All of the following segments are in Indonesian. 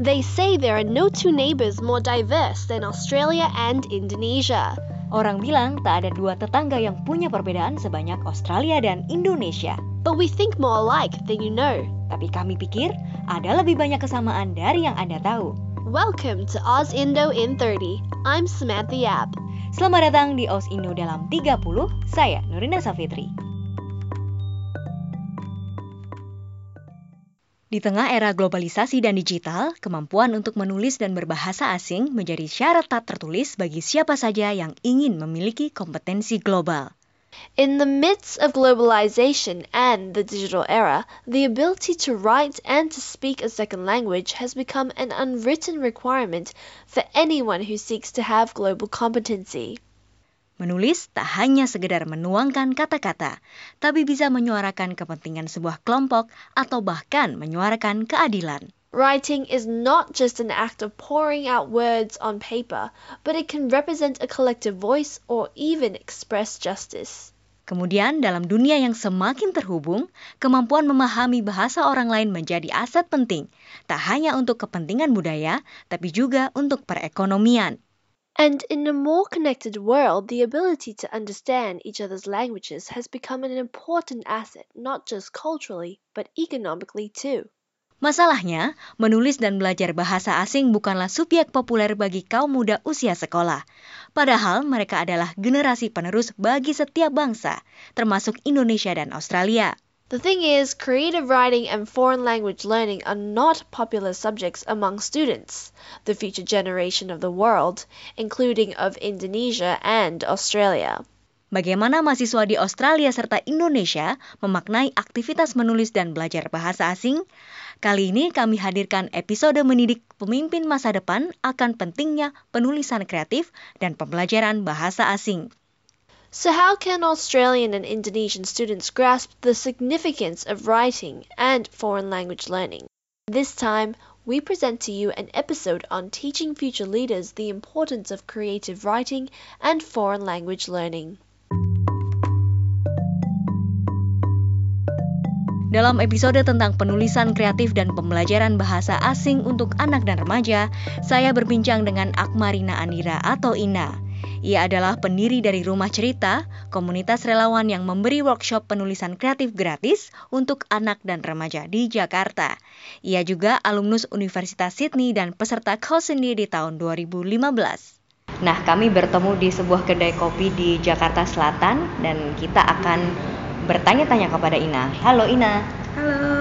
They say there are no two neighbors more diverse than Australia and Indonesia. Orang bilang tak ada dua tetangga yang punya perbedaan sebanyak Australia dan Indonesia. But we think more alike than you know. Tapi kami pikir ada lebih banyak kesamaan dari yang Anda tahu. Welcome to Oz Indo in 30. I'm Samantha Yap. Selamat datang di Oz Indo dalam 30. Saya Nurina Safitri. Di tengah era globalisasi dan digital, kemampuan untuk menulis dan berbahasa asing menjadi syarat tak tertulis bagi siapa saja yang ingin memiliki kompetensi global. In the midst of globalization and the digital era, the ability to write and to speak a second language has become an unwritten requirement for anyone who seeks to have global competency. Menulis tak hanya sekedar menuangkan kata-kata, tapi bisa menyuarakan kepentingan sebuah kelompok atau bahkan menyuarakan keadilan. Writing is not just an act of pouring out words on paper, but it can represent a collective voice or even express justice. Kemudian, dalam dunia yang semakin terhubung, kemampuan memahami bahasa orang lain menjadi aset penting, tak hanya untuk kepentingan budaya, tapi juga untuk perekonomian. And in a more connected world, the ability to understand each other's languages has become an important asset, not just culturally, but economically too. Masalahnya, menulis dan belajar bahasa asing bukanlah subjek populer bagi kaum muda usia sekolah. Padahal mereka adalah generasi penerus bagi setiap bangsa, termasuk Indonesia dan Australia. The thing is, creative writing and foreign language learning are not popular subjects among students, the future generation of the world, including of Indonesia and Australia. Bagaimana mahasiswa di Australia serta Indonesia memaknai aktivitas menulis dan belajar bahasa asing? Kali ini kami hadirkan episode mendidik pemimpin masa depan akan pentingnya penulisan kreatif dan pembelajaran bahasa asing. So, how can Australian and Indonesian students grasp the significance of writing and foreign language learning? This time, we present to you an episode on teaching future leaders the importance of creative writing and foreign language learning. Dalam episode tentang penulisan kreatif dan pembelajaran bahasa asing untuk anak dan remaja, saya berbincang dengan Akmarina Andira atau Ina ia adalah pendiri dari Rumah Cerita, komunitas relawan yang memberi workshop penulisan kreatif gratis untuk anak dan remaja di Jakarta. Ia juga alumnus Universitas Sydney dan peserta Kausendi di tahun 2015. Nah, kami bertemu di sebuah kedai kopi di Jakarta Selatan dan kita akan bertanya-tanya kepada Ina. Halo Ina. Halo.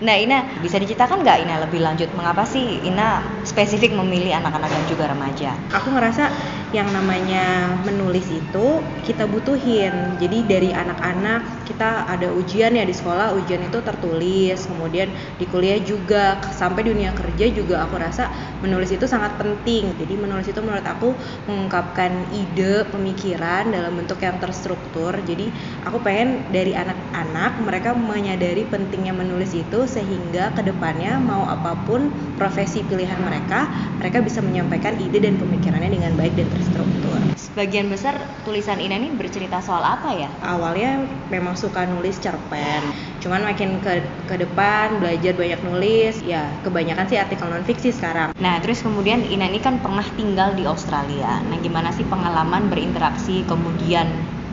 Nah Ina, bisa diceritakan nggak Ina lebih lanjut mengapa sih Ina spesifik memilih anak-anak dan juga remaja? Aku ngerasa yang namanya menulis itu kita butuhin. Jadi dari anak-anak kita ada ujian ya di sekolah, ujian itu tertulis, kemudian di kuliah juga sampai dunia kerja juga aku rasa menulis itu sangat penting. Jadi menulis itu menurut aku mengungkapkan ide, pemikiran dalam bentuk yang terstruktur. Jadi aku pengen dari anak-anak mereka menyadari pentingnya menulis itu sehingga ke depannya mau apa pun profesi pilihan mereka, mereka bisa menyampaikan ide dan pemikirannya dengan baik dan terstruktur. Sebagian besar tulisan ini nih bercerita soal apa ya? Awalnya memang suka nulis cerpen, cuman makin ke ke depan belajar banyak nulis, ya kebanyakan sih artikel non fiksi sekarang. Nah terus kemudian Ina ini kan pernah tinggal di Australia. Nah gimana sih pengalaman berinteraksi kemudian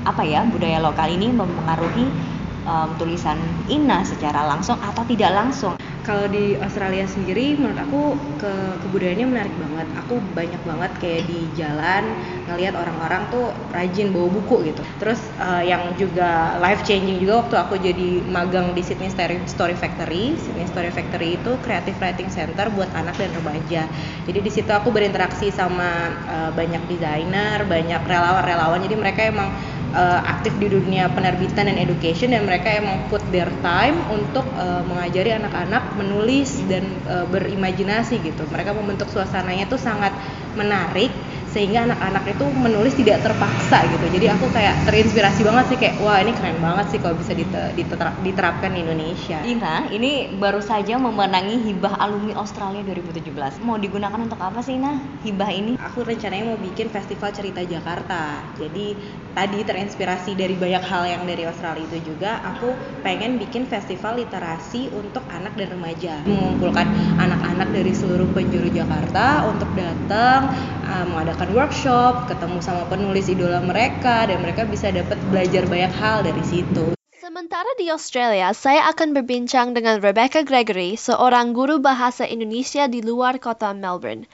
apa ya budaya lokal ini mempengaruhi um, tulisan Ina secara langsung atau tidak langsung. Kalau di Australia sendiri menurut aku ke kebudayaannya menarik banget. Aku banyak banget kayak di jalan ngelihat orang-orang tuh rajin bawa buku gitu. Terus uh, yang juga life changing juga waktu aku jadi magang di Sydney Story Factory. Sydney Story Factory itu creative writing center buat anak dan remaja. Jadi di situ aku berinteraksi sama uh, banyak desainer, banyak relawan-relawan. Jadi mereka emang uh, aktif di dunia penerbitan dan education dan mereka emang put their time untuk uh, mengajari anak-anak menulis dan uh, berimajinasi gitu. Mereka membentuk suasananya tuh sangat menarik sehingga anak-anak itu menulis tidak terpaksa gitu. Jadi aku kayak terinspirasi banget sih kayak wah ini keren banget sih kalau bisa diterap, diterapkan di Indonesia. Ina ini baru saja memenangi hibah alumni Australia 2017 mau digunakan untuk apa sih Ina hibah ini? Aku rencananya mau bikin festival cerita Jakarta. Jadi tadi terinspirasi dari banyak hal yang dari Australia itu juga aku pengen bikin festival literasi untuk anak dan remaja. Mengumpulkan anak-anak dari seluruh penjuru Jakarta untuk datang uh, mengadakan workshop ketemu sama penulis idola mereka dan mereka bisa dapat belajar banyak hal dari situ Sementara di Australia, saya akan berbincang dengan Rebecca Gregory, seorang guru bahasa Indonesia di luar kota Melbourne.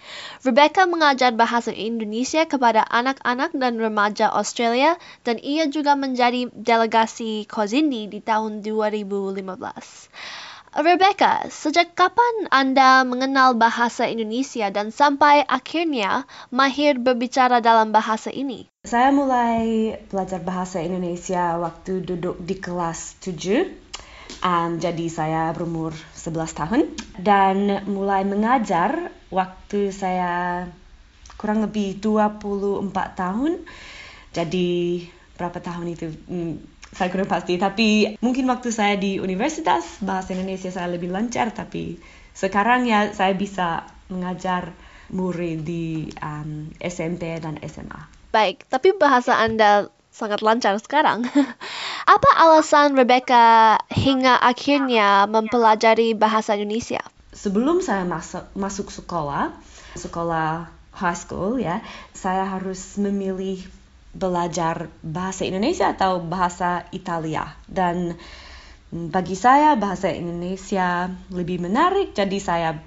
Rebecca mengajar bahasa Indonesia kepada anak-anak dan remaja Australia dan ia juga menjadi delegasi Kozindi di tahun 2015. Rebecca, sejak kapan Anda mengenal bahasa Indonesia dan sampai akhirnya mahir berbicara dalam bahasa ini? Saya mulai belajar bahasa Indonesia waktu duduk di kelas 7. Um, jadi saya berumur 11 tahun dan mulai mengajar waktu saya kurang lebih 24 tahun. Jadi berapa tahun itu? Saya kurang pasti tapi mungkin waktu saya di universitas bahasa Indonesia saya lebih lancar tapi sekarang ya saya bisa mengajar murid di um, SMP dan SMA. Baik, tapi bahasa Anda sangat lancar sekarang. Apa alasan Rebecca hingga akhirnya mempelajari bahasa Indonesia? Sebelum saya masuk masuk sekolah, sekolah high school ya, saya harus memilih belajar bahasa Indonesia atau bahasa Italia. Dan bagi saya bahasa Indonesia lebih menarik. Jadi saya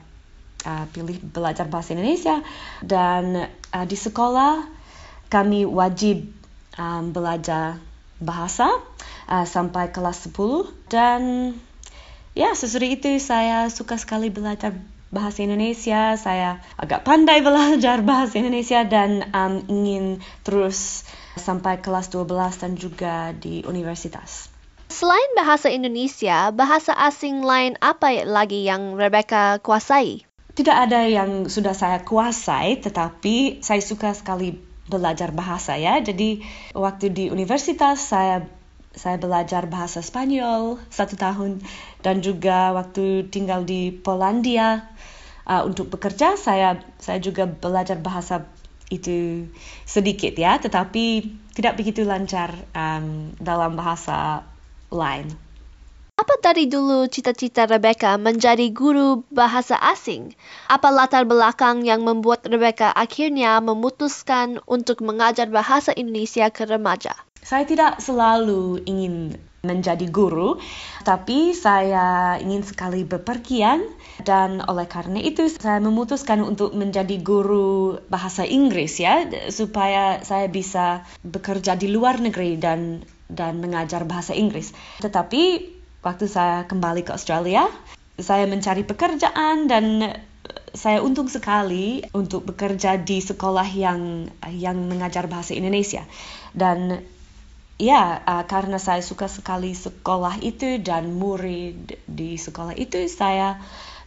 uh, pilih belajar bahasa Indonesia. Dan uh, di sekolah kami wajib um, belajar bahasa uh, sampai kelas 10 dan ya sesudah itu saya suka sekali belajar bahasa Indonesia saya agak pandai belajar bahasa Indonesia dan um, ingin terus sampai kelas 12 dan juga di universitas. Selain bahasa Indonesia, bahasa asing lain apa lagi yang Rebecca kuasai? Tidak ada yang sudah saya kuasai, tetapi saya suka sekali belajar bahasa ya. Jadi waktu di universitas saya saya belajar bahasa Spanyol satu tahun dan juga waktu tinggal di Polandia uh, untuk bekerja saya saya juga belajar bahasa itu sedikit ya, tetapi tidak begitu lancar um, dalam bahasa lain. Apa dari dulu cita-cita Rebecca menjadi guru bahasa asing? Apa latar belakang yang membuat Rebecca akhirnya memutuskan untuk mengajar bahasa Indonesia ke remaja? Saya tidak selalu ingin menjadi guru, tapi saya ingin sekali bepergian dan oleh karena itu saya memutuskan untuk menjadi guru bahasa Inggris ya supaya saya bisa bekerja di luar negeri dan dan mengajar bahasa Inggris. Tetapi waktu saya kembali ke Australia, saya mencari pekerjaan dan saya untung sekali untuk bekerja di sekolah yang yang mengajar bahasa Indonesia dan ya uh, karena saya suka sekali sekolah itu dan murid di sekolah itu saya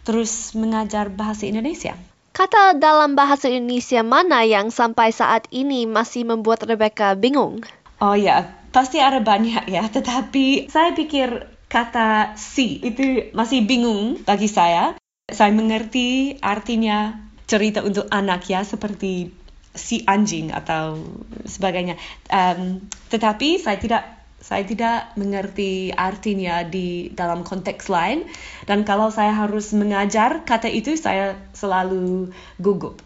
terus mengajar bahasa Indonesia. Kata dalam bahasa Indonesia mana yang sampai saat ini masih membuat Rebecca bingung? Oh ya, pasti ada banyak ya, tetapi saya pikir kata si itu masih bingung bagi saya. Saya mengerti artinya cerita untuk anak ya, seperti si anjing atau sebagainya. Um, tetapi saya tidak saya tidak mengerti artinya di dalam konteks lain dan kalau saya harus mengajar kata itu saya selalu gugup.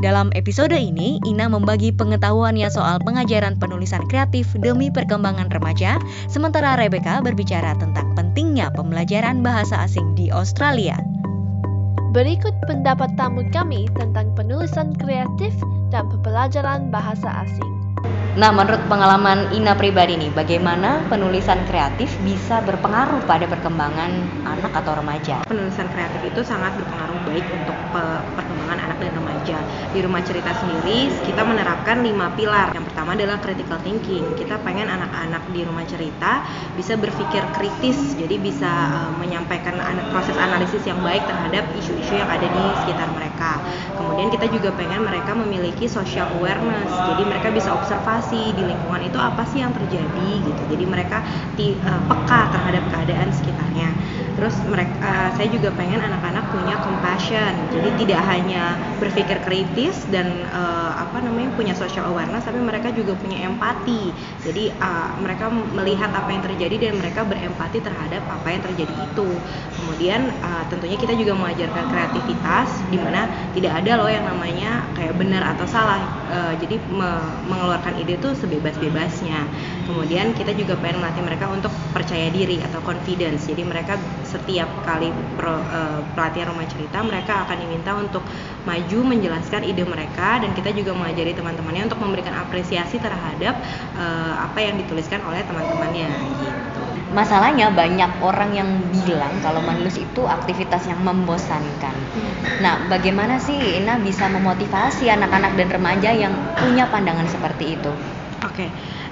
Dalam episode ini, Ina membagi pengetahuannya soal pengajaran penulisan kreatif demi perkembangan remaja, sementara Rebecca berbicara tentang pentingnya pembelajaran bahasa asing di Australia. Berikut pendapat tamu kami tentang penulisan kreatif dan pembelajaran bahasa asing. Nah, menurut pengalaman Ina pribadi nih, bagaimana penulisan kreatif bisa berpengaruh pada perkembangan anak atau remaja? Penulisan kreatif itu sangat berpengaruh baik untuk perkembangan perkembangan anak dan remaja. Di rumah cerita sendiri kita menerapkan lima pilar. Yang pertama adalah critical thinking. Kita pengen anak-anak di rumah cerita bisa berpikir kritis, jadi bisa uh, menyampaikan proses analisis yang baik terhadap isu-isu yang ada di sekitar mereka. Kemudian kita juga pengen mereka memiliki social awareness, jadi mereka bisa observasi di lingkungan itu apa sih yang terjadi gitu. Jadi mereka uh, peka terhadap keadaan sekitarnya terus mereka uh, saya juga pengen anak-anak punya compassion. Jadi tidak hanya berpikir kritis dan uh, apa namanya punya social awareness tapi mereka juga punya empati. Jadi uh, mereka melihat apa yang terjadi dan mereka berempati terhadap apa yang terjadi itu. Kemudian uh, tentunya kita juga mengajarkan kreativitas di mana tidak ada loh yang namanya kayak benar atau salah uh, jadi me mengeluarkan ide itu sebebas-bebasnya. Kemudian kita juga pengen melatih mereka untuk percaya diri atau confidence. Jadi mereka setiap kali pro, uh, pelatihan rumah cerita mereka akan diminta untuk maju menjelaskan ide mereka. Dan kita juga mengajari teman-temannya untuk memberikan apresiasi terhadap uh, apa yang dituliskan oleh teman-temannya gitu. Masalahnya banyak orang yang bilang kalau menulis itu aktivitas yang membosankan. Nah, bagaimana sih Ina bisa memotivasi anak-anak dan remaja yang punya pandangan seperti itu? Oke. Okay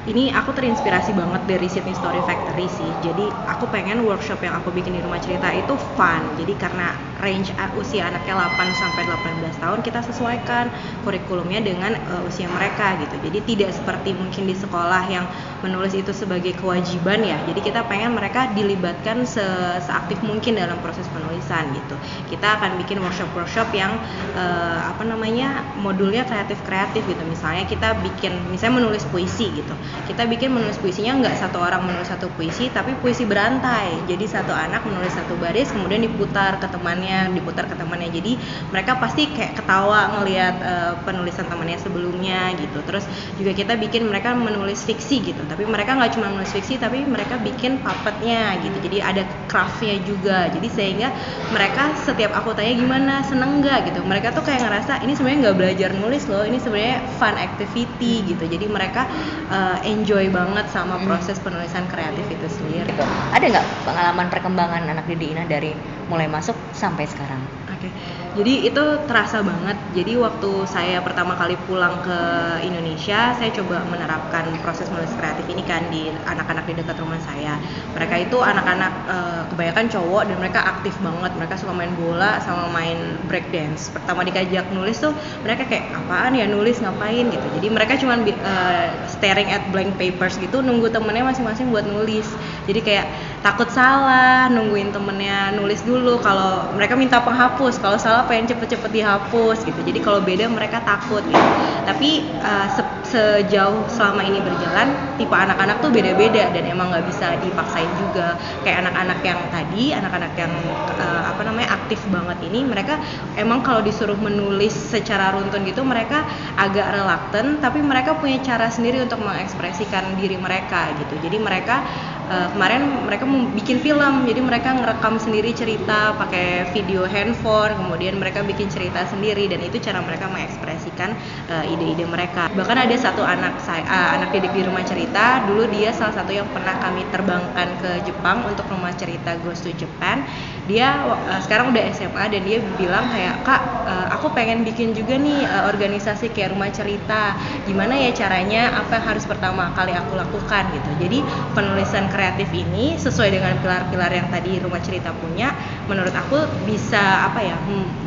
ini aku terinspirasi banget dari Sydney Story Factory sih jadi aku pengen workshop yang aku bikin di rumah cerita itu fun jadi karena range usia anaknya 8 sampai 18 tahun kita sesuaikan kurikulumnya dengan uh, usia mereka gitu jadi tidak seperti mungkin di sekolah yang menulis itu sebagai kewajiban ya. Jadi kita pengen mereka dilibatkan se seaktif mungkin dalam proses penulisan gitu. Kita akan bikin workshop-workshop yang uh, apa namanya modulnya kreatif-kreatif gitu. Misalnya kita bikin misalnya menulis puisi gitu. Kita bikin menulis puisinya nggak satu orang menulis satu puisi tapi puisi berantai. Jadi satu anak menulis satu baris kemudian diputar ke temannya diputar ke temannya. Jadi mereka pasti kayak ketawa ngelihat uh, penulisan temannya sebelumnya gitu. Terus juga kita bikin mereka menulis fiksi gitu tapi mereka nggak cuma menulis fiksi tapi mereka bikin puppetnya gitu jadi ada craftnya juga jadi sehingga mereka setiap aku tanya gimana seneng nggak gitu mereka tuh kayak ngerasa ini sebenarnya nggak belajar nulis loh ini sebenarnya fun activity gitu jadi mereka uh, enjoy banget sama hmm. proses penulisan kreatif itu sendiri. Gitu. Ada nggak pengalaman perkembangan anak didik Ina dari mulai masuk sampai sekarang? Oke, okay. Jadi itu terasa banget. Jadi waktu saya pertama kali pulang ke Indonesia, saya coba menerapkan proses menulis kreatif ini kan di anak-anak di dekat rumah saya. Mereka itu anak-anak uh, kebanyakan cowok dan mereka aktif banget. Mereka suka main bola sama main break dance. Pertama dikajak nulis tuh mereka kayak apaan ya nulis ngapain gitu. Jadi mereka cuma eh, staring at blank papers gitu, nunggu temennya masing-masing buat nulis. Jadi kayak takut salah, nungguin temennya nulis dulu. Kalau mereka minta penghapus kalau salah pengen cepet-cepet dihapus gitu. Jadi kalau beda mereka takut gitu. Tapi uh, se sejauh selama ini berjalan tipe anak-anak tuh beda-beda dan emang nggak bisa dipaksain juga. Kayak anak-anak yang tadi anak-anak yang uh, apa namanya aktif banget ini mereka emang kalau disuruh menulis secara runtun gitu mereka agak reluctant tapi mereka punya cara sendiri untuk mengekspresikan diri mereka gitu. Jadi mereka uh, kemarin mereka bikin film jadi mereka ngerekam sendiri cerita pakai video handphone kemudian mereka bikin cerita sendiri dan itu cara mereka mengekspresikan uh, ide-ide mereka. Bahkan ada satu anak saya uh, anak didik di rumah cerita dulu dia salah satu yang pernah kami terbangkan ke Jepang untuk rumah cerita Goes to Japan. Dia uh, sekarang udah SMA dan dia bilang kayak kak uh, aku pengen bikin juga nih uh, organisasi kayak rumah cerita. Gimana ya caranya? Apa yang harus pertama kali aku lakukan? Gitu. Jadi penulisan kreatif ini sesuai dengan pilar-pilar yang tadi rumah cerita punya menurut aku bisa apa ya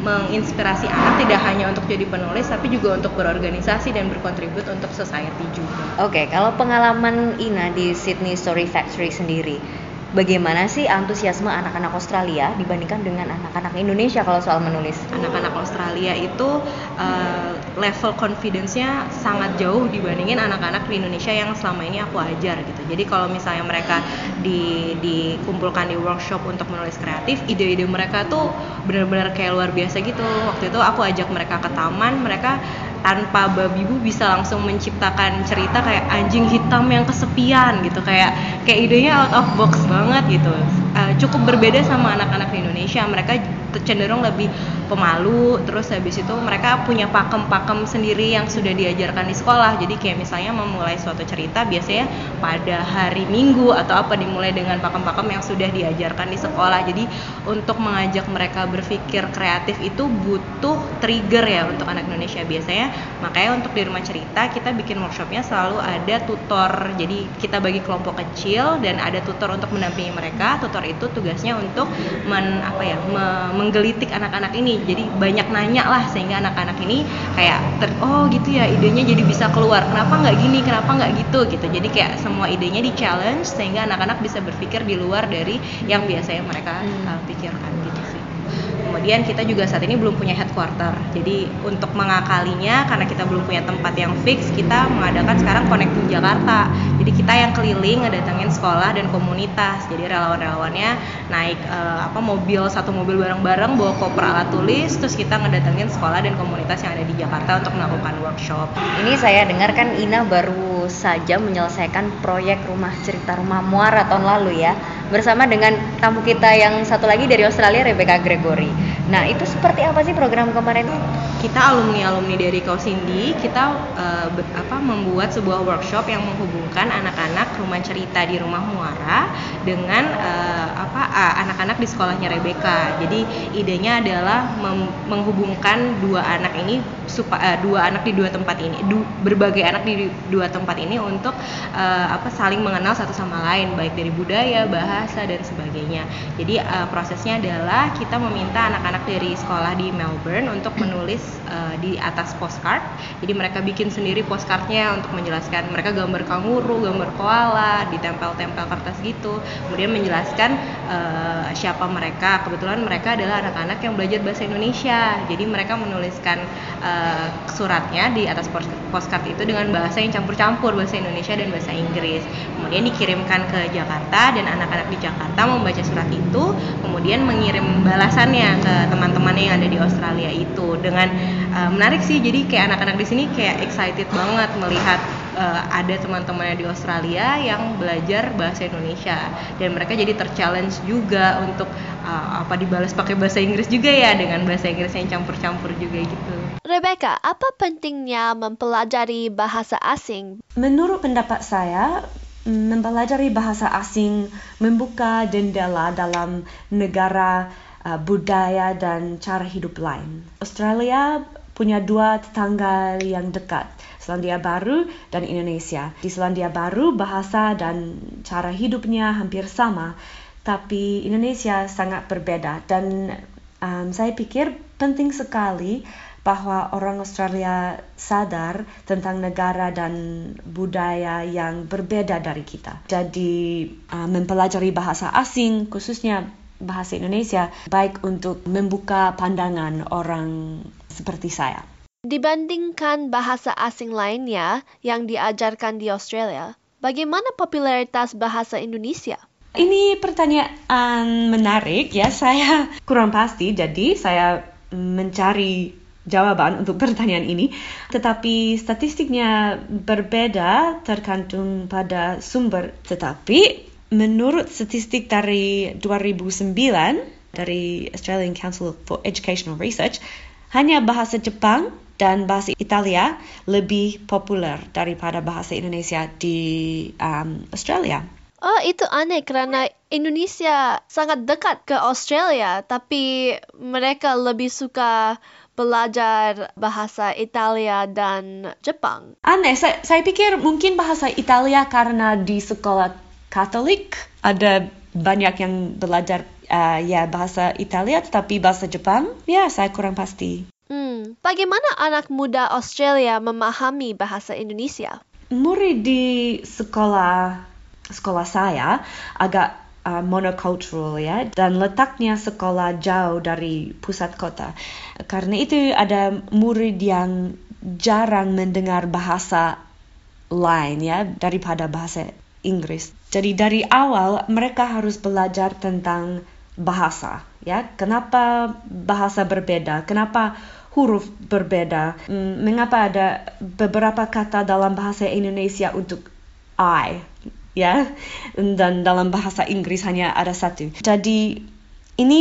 menginspirasi anak tidak hanya untuk jadi penulis tapi juga untuk berorganisasi dan berkontribut untuk society juga. Oke, okay, kalau pengalaman Ina di Sydney Story Factory sendiri, bagaimana sih antusiasme anak-anak Australia dibandingkan dengan anak-anak Indonesia kalau soal menulis? Anak-anak Australia itu uh, level confidence-nya sangat jauh dibandingin anak-anak di Indonesia yang selama ini aku ajar gitu. Jadi kalau misalnya mereka di dikumpulkan di workshop untuk menulis kreatif, ide-ide mereka tuh benar-benar kayak luar biasa gitu. Waktu itu aku ajak mereka ke taman, mereka tanpa babi bu bisa langsung menciptakan cerita kayak anjing hitam yang kesepian gitu. Kayak kayak idenya out of box banget gitu. Uh, cukup berbeda sama anak-anak di Indonesia. Mereka cenderung lebih pemalu terus habis itu mereka punya pakem-pakem sendiri yang sudah diajarkan di sekolah. Jadi kayak misalnya memulai suatu cerita biasanya pada hari Minggu atau apa dimulai dengan pakem-pakem yang sudah diajarkan di sekolah. Jadi untuk mengajak mereka berpikir kreatif itu butuh trigger ya untuk anak Indonesia. Biasanya makanya untuk di rumah cerita kita bikin workshopnya selalu ada tutor. Jadi kita bagi kelompok kecil dan ada tutor untuk mendampingi mereka. Tutor itu tugasnya untuk men apa ya me, menggelitik anak-anak ini jadi banyak nanya lah sehingga anak-anak ini kayak ter, oh gitu ya idenya jadi bisa keluar. Kenapa nggak gini? Kenapa nggak gitu? Gitu. Jadi kayak semua idenya di challenge sehingga anak-anak bisa berpikir di luar dari yang biasanya mereka uh, pikirkan gitu sih. Kemudian kita juga saat ini belum punya headquarter. Jadi untuk mengakalinya karena kita belum punya tempat yang fix kita mengadakan sekarang connecting Jakarta jadi kita yang keliling ngedatengin sekolah dan komunitas jadi relawan-relawannya naik uh, apa mobil satu mobil bareng-bareng bawa koper alat tulis terus kita ngedatengin sekolah dan komunitas yang ada di Jakarta untuk melakukan workshop ini saya dengar kan Ina baru saja menyelesaikan proyek rumah cerita rumah muara tahun lalu ya bersama dengan tamu kita yang satu lagi dari Australia Rebecca Gregory. Nah itu seperti apa sih program kemarin? Kita alumni alumni dari Kausindi kita uh, apa membuat sebuah workshop yang menghubungkan anak-anak rumah cerita di rumah muara dengan uh, apa anak-anak uh, di sekolahnya Rebecca. Jadi idenya adalah menghubungkan dua anak ini supaya uh, dua anak di dua tempat ini, du berbagai anak di dua tempat ini untuk uh, apa saling mengenal satu sama lain baik dari budaya, bahasa dan sebagainya. Jadi uh, prosesnya adalah kita meminta anak-anak dari sekolah di Melbourne untuk menulis uh, di atas postcard. Jadi mereka bikin sendiri postcardnya untuk menjelaskan mereka gambar kanguru, gambar koala, ditempel-tempel kertas gitu. Kemudian menjelaskan uh, siapa mereka. Kebetulan mereka adalah anak-anak yang belajar bahasa Indonesia. Jadi mereka menuliskan uh, suratnya di atas postcard itu dengan bahasa yang campur-campur bahasa Indonesia dan bahasa Inggris. Kemudian dikirimkan ke Jakarta dan anak-anak di Jakarta membaca surat itu kemudian mengirim balasannya ke teman-temannya yang ada di Australia itu dengan uh, menarik sih jadi kayak anak-anak di sini kayak excited banget melihat uh, ada teman-temannya di Australia yang belajar bahasa Indonesia dan mereka jadi terchallenge juga untuk uh, apa dibalas pakai bahasa Inggris juga ya dengan bahasa Inggris yang campur-campur juga gitu. Rebecca, apa pentingnya mempelajari bahasa asing? Menurut pendapat saya, mempelajari bahasa asing membuka jendela dalam negara uh, budaya dan cara hidup lain. Australia punya dua tetangga yang dekat, Selandia Baru dan Indonesia. Di Selandia Baru bahasa dan cara hidupnya hampir sama, tapi Indonesia sangat berbeda dan um, saya pikir penting sekali bahwa orang Australia sadar tentang negara dan budaya yang berbeda dari kita. Jadi uh, mempelajari bahasa asing khususnya bahasa Indonesia baik untuk membuka pandangan orang seperti saya. Dibandingkan bahasa asing lainnya yang diajarkan di Australia, bagaimana popularitas bahasa Indonesia? Ini pertanyaan menarik ya, saya kurang pasti jadi saya mencari jawaban untuk pertanyaan ini, tetapi statistiknya berbeda tergantung pada sumber. Tetapi menurut statistik dari 2009 dari Australian Council for Educational Research, hanya bahasa Jepang dan bahasa Italia lebih populer daripada bahasa Indonesia di um, Australia. Oh, itu aneh karena Indonesia sangat dekat ke Australia, tapi mereka lebih suka belajar bahasa Italia dan Jepang. Aneh, saya, saya pikir mungkin bahasa Italia karena di sekolah Katolik ada banyak yang belajar uh, ya bahasa Italia, tetapi bahasa Jepang ya saya kurang pasti. Hmm, bagaimana anak muda Australia memahami bahasa Indonesia? Murid di sekolah sekolah saya agak uh, monocultural ya dan letaknya sekolah jauh dari pusat kota. Karena itu ada murid yang jarang mendengar bahasa lain ya daripada bahasa Inggris. Jadi dari awal mereka harus belajar tentang bahasa ya. Kenapa bahasa berbeda? Kenapa huruf berbeda? Hmm, mengapa ada beberapa kata dalam bahasa Indonesia untuk I ya dan dalam bahasa Inggris hanya ada satu. Jadi ini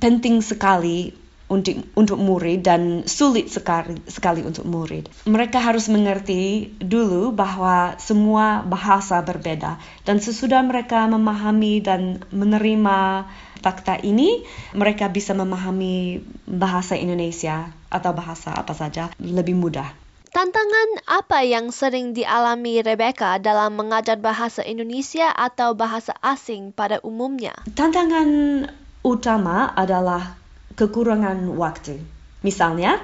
penting sekali untuk untuk murid dan sulit sekali sekali untuk murid. Mereka harus mengerti dulu bahwa semua bahasa berbeda dan sesudah mereka memahami dan menerima fakta ini, mereka bisa memahami bahasa Indonesia atau bahasa apa saja lebih mudah. Tantangan apa yang sering dialami Rebecca dalam mengajar bahasa Indonesia atau bahasa asing pada umumnya? Tantangan utama adalah kekurangan waktu. Misalnya,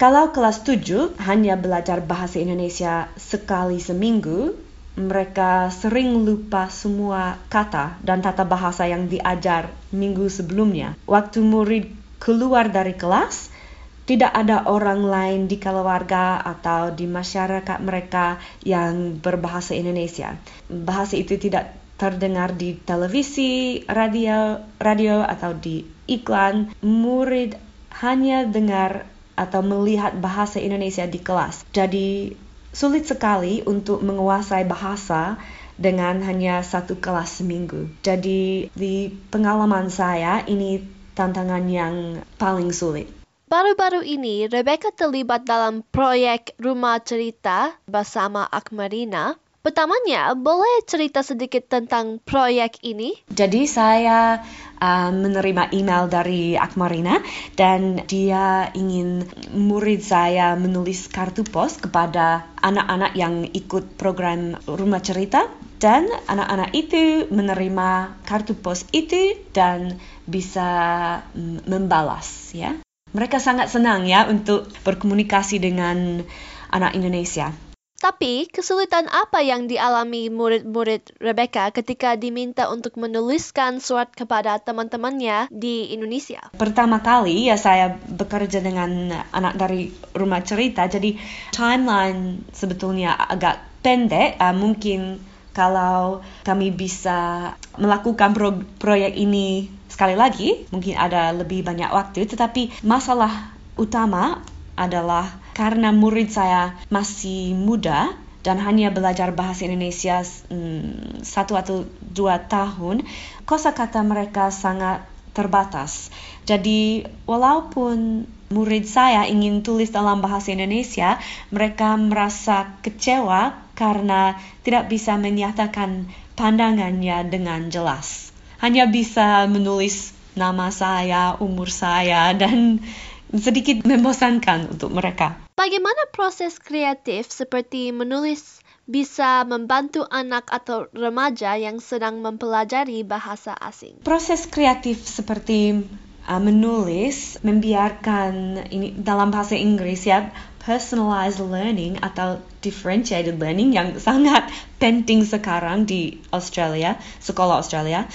kalau kelas 7 hanya belajar bahasa Indonesia sekali seminggu, mereka sering lupa semua kata dan tata bahasa yang diajar minggu sebelumnya. Waktu murid keluar dari kelas, tidak ada orang lain di keluarga atau di masyarakat mereka yang berbahasa Indonesia. Bahasa itu tidak terdengar di televisi, radio, radio atau di iklan. Murid hanya dengar atau melihat bahasa Indonesia di kelas. Jadi sulit sekali untuk menguasai bahasa dengan hanya satu kelas seminggu. Jadi di pengalaman saya ini tantangan yang paling sulit. Baru-baru ini, Rebecca terlibat dalam proyek Rumah Cerita bersama Akmarina. Pertamanya, boleh cerita sedikit tentang proyek ini? Jadi saya uh, menerima email dari Akmarina dan dia ingin murid saya menulis kartu pos kepada anak-anak yang ikut program Rumah Cerita dan anak-anak itu menerima kartu pos itu dan bisa mm, membalas ya. Mereka sangat senang ya untuk berkomunikasi dengan anak Indonesia. Tapi kesulitan apa yang dialami murid-murid Rebecca ketika diminta untuk menuliskan surat kepada teman-temannya di Indonesia? Pertama kali ya saya bekerja dengan anak dari rumah cerita, jadi timeline sebetulnya agak pendek. Uh, mungkin kalau kami bisa melakukan pro proyek ini sekali lagi, mungkin ada lebih banyak waktu, tetapi masalah utama adalah karena murid saya masih muda dan hanya belajar bahasa Indonesia hmm, satu atau dua tahun, kosakata mereka sangat terbatas. Jadi walaupun murid saya ingin tulis dalam bahasa Indonesia, mereka merasa kecewa karena tidak bisa menyatakan pandangannya dengan jelas. Hanya bisa menulis nama saya, umur saya, dan sedikit membosankan untuk mereka. Bagaimana proses kreatif seperti menulis bisa membantu anak atau remaja yang sedang mempelajari bahasa asing? Proses kreatif seperti uh, menulis membiarkan ini dalam bahasa Inggris ya personalized learning atau differentiated learning yang sangat penting sekarang di Australia, sekolah Australia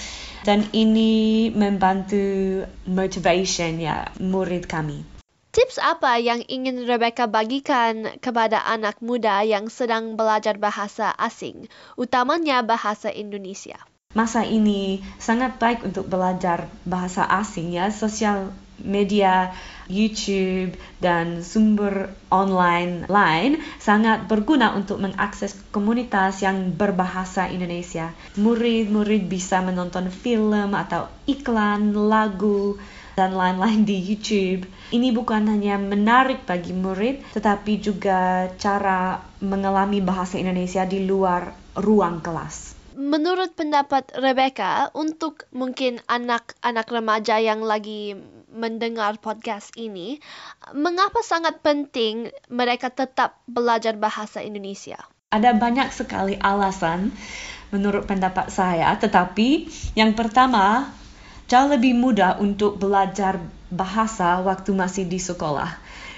dan ini membantu motivation ya murid kami. Tips apa yang ingin Rebecca bagikan kepada anak muda yang sedang belajar bahasa asing, utamanya bahasa Indonesia? Masa ini sangat baik untuk belajar bahasa asing ya, sosial media YouTube dan sumber online lain sangat berguna untuk mengakses komunitas yang berbahasa Indonesia. Murid-murid bisa menonton film atau iklan, lagu, dan lain-lain di YouTube. Ini bukan hanya menarik bagi murid, tetapi juga cara mengalami bahasa Indonesia di luar ruang kelas menurut pendapat Rebecca, untuk mungkin anak-anak remaja yang lagi mendengar podcast ini, mengapa sangat penting mereka tetap belajar bahasa Indonesia? Ada banyak sekali alasan menurut pendapat saya, tetapi yang pertama, jauh lebih mudah untuk belajar bahasa waktu masih di sekolah.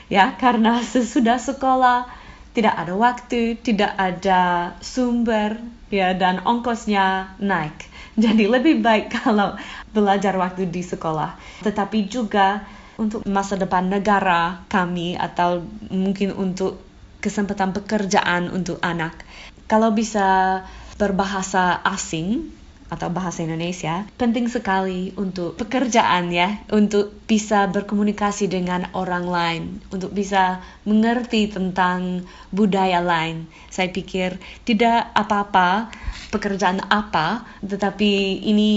Ya, karena sesudah sekolah tidak ada waktu, tidak ada sumber, ya dan ongkosnya naik. Jadi lebih baik kalau belajar waktu di sekolah. Tetapi juga untuk masa depan negara kami atau mungkin untuk kesempatan pekerjaan untuk anak. Kalau bisa berbahasa asing atau bahasa Indonesia penting sekali untuk pekerjaan ya, untuk bisa berkomunikasi dengan orang lain, untuk bisa mengerti tentang budaya lain. Saya pikir tidak apa-apa pekerjaan apa, tetapi ini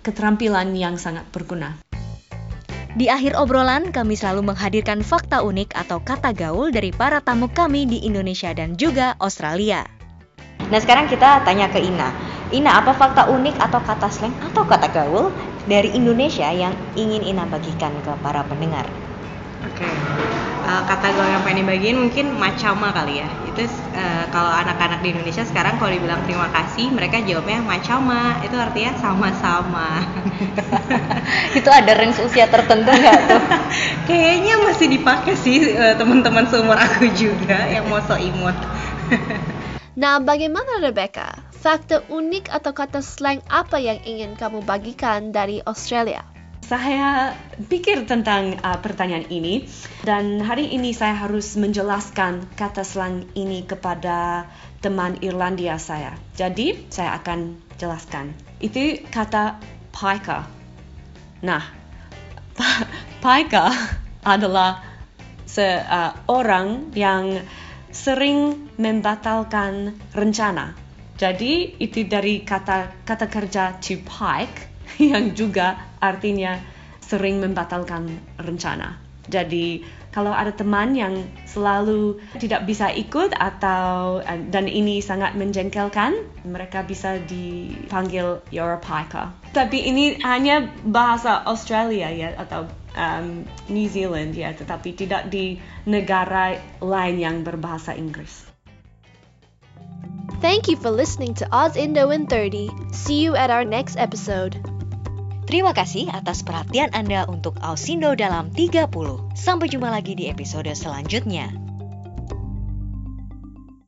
keterampilan yang sangat berguna. Di akhir obrolan, kami selalu menghadirkan fakta unik atau kata gaul dari para tamu kami di Indonesia dan juga Australia. Nah sekarang kita tanya ke Ina. Ina, apa fakta unik atau kata slang atau kata gaul dari Indonesia yang ingin Ina bagikan ke para pendengar? Oke, okay. uh, eh, kata gaul yang pengen dibagiin mungkin macama kali ya. Itu uh, kalau anak-anak di Indonesia sekarang kalau dibilang terima kasih, mereka jawabnya macama. Itu artinya sama-sama. itu ada range usia tertentu nggak tuh? Kayaknya masih dipakai sih uh, teman-teman seumur aku juga yang mau so imut. nah, bagaimana Rebecca? Fakta unik atau kata slang apa yang ingin kamu bagikan dari Australia? Saya pikir tentang uh, pertanyaan ini dan hari ini saya harus menjelaskan kata slang ini kepada teman Irlandia saya. Jadi saya akan jelaskan. Itu kata paika. Nah, paika adalah seorang uh, yang sering membatalkan rencana jadi itu dari kata kata kerja to pike yang juga artinya sering membatalkan rencana. Jadi kalau ada teman yang selalu tidak bisa ikut atau dan ini sangat menjengkelkan, mereka bisa dipanggil you're a piker. Tapi ini hanya bahasa Australia ya atau um, New Zealand ya, tetapi tidak di negara lain yang berbahasa Inggris. Thank you for listening to Oz Indo in 30. See you at our next episode. Terima kasih atas perhatian Anda untuk Ausindo dalam 30. Sampai jumpa lagi di episode selanjutnya.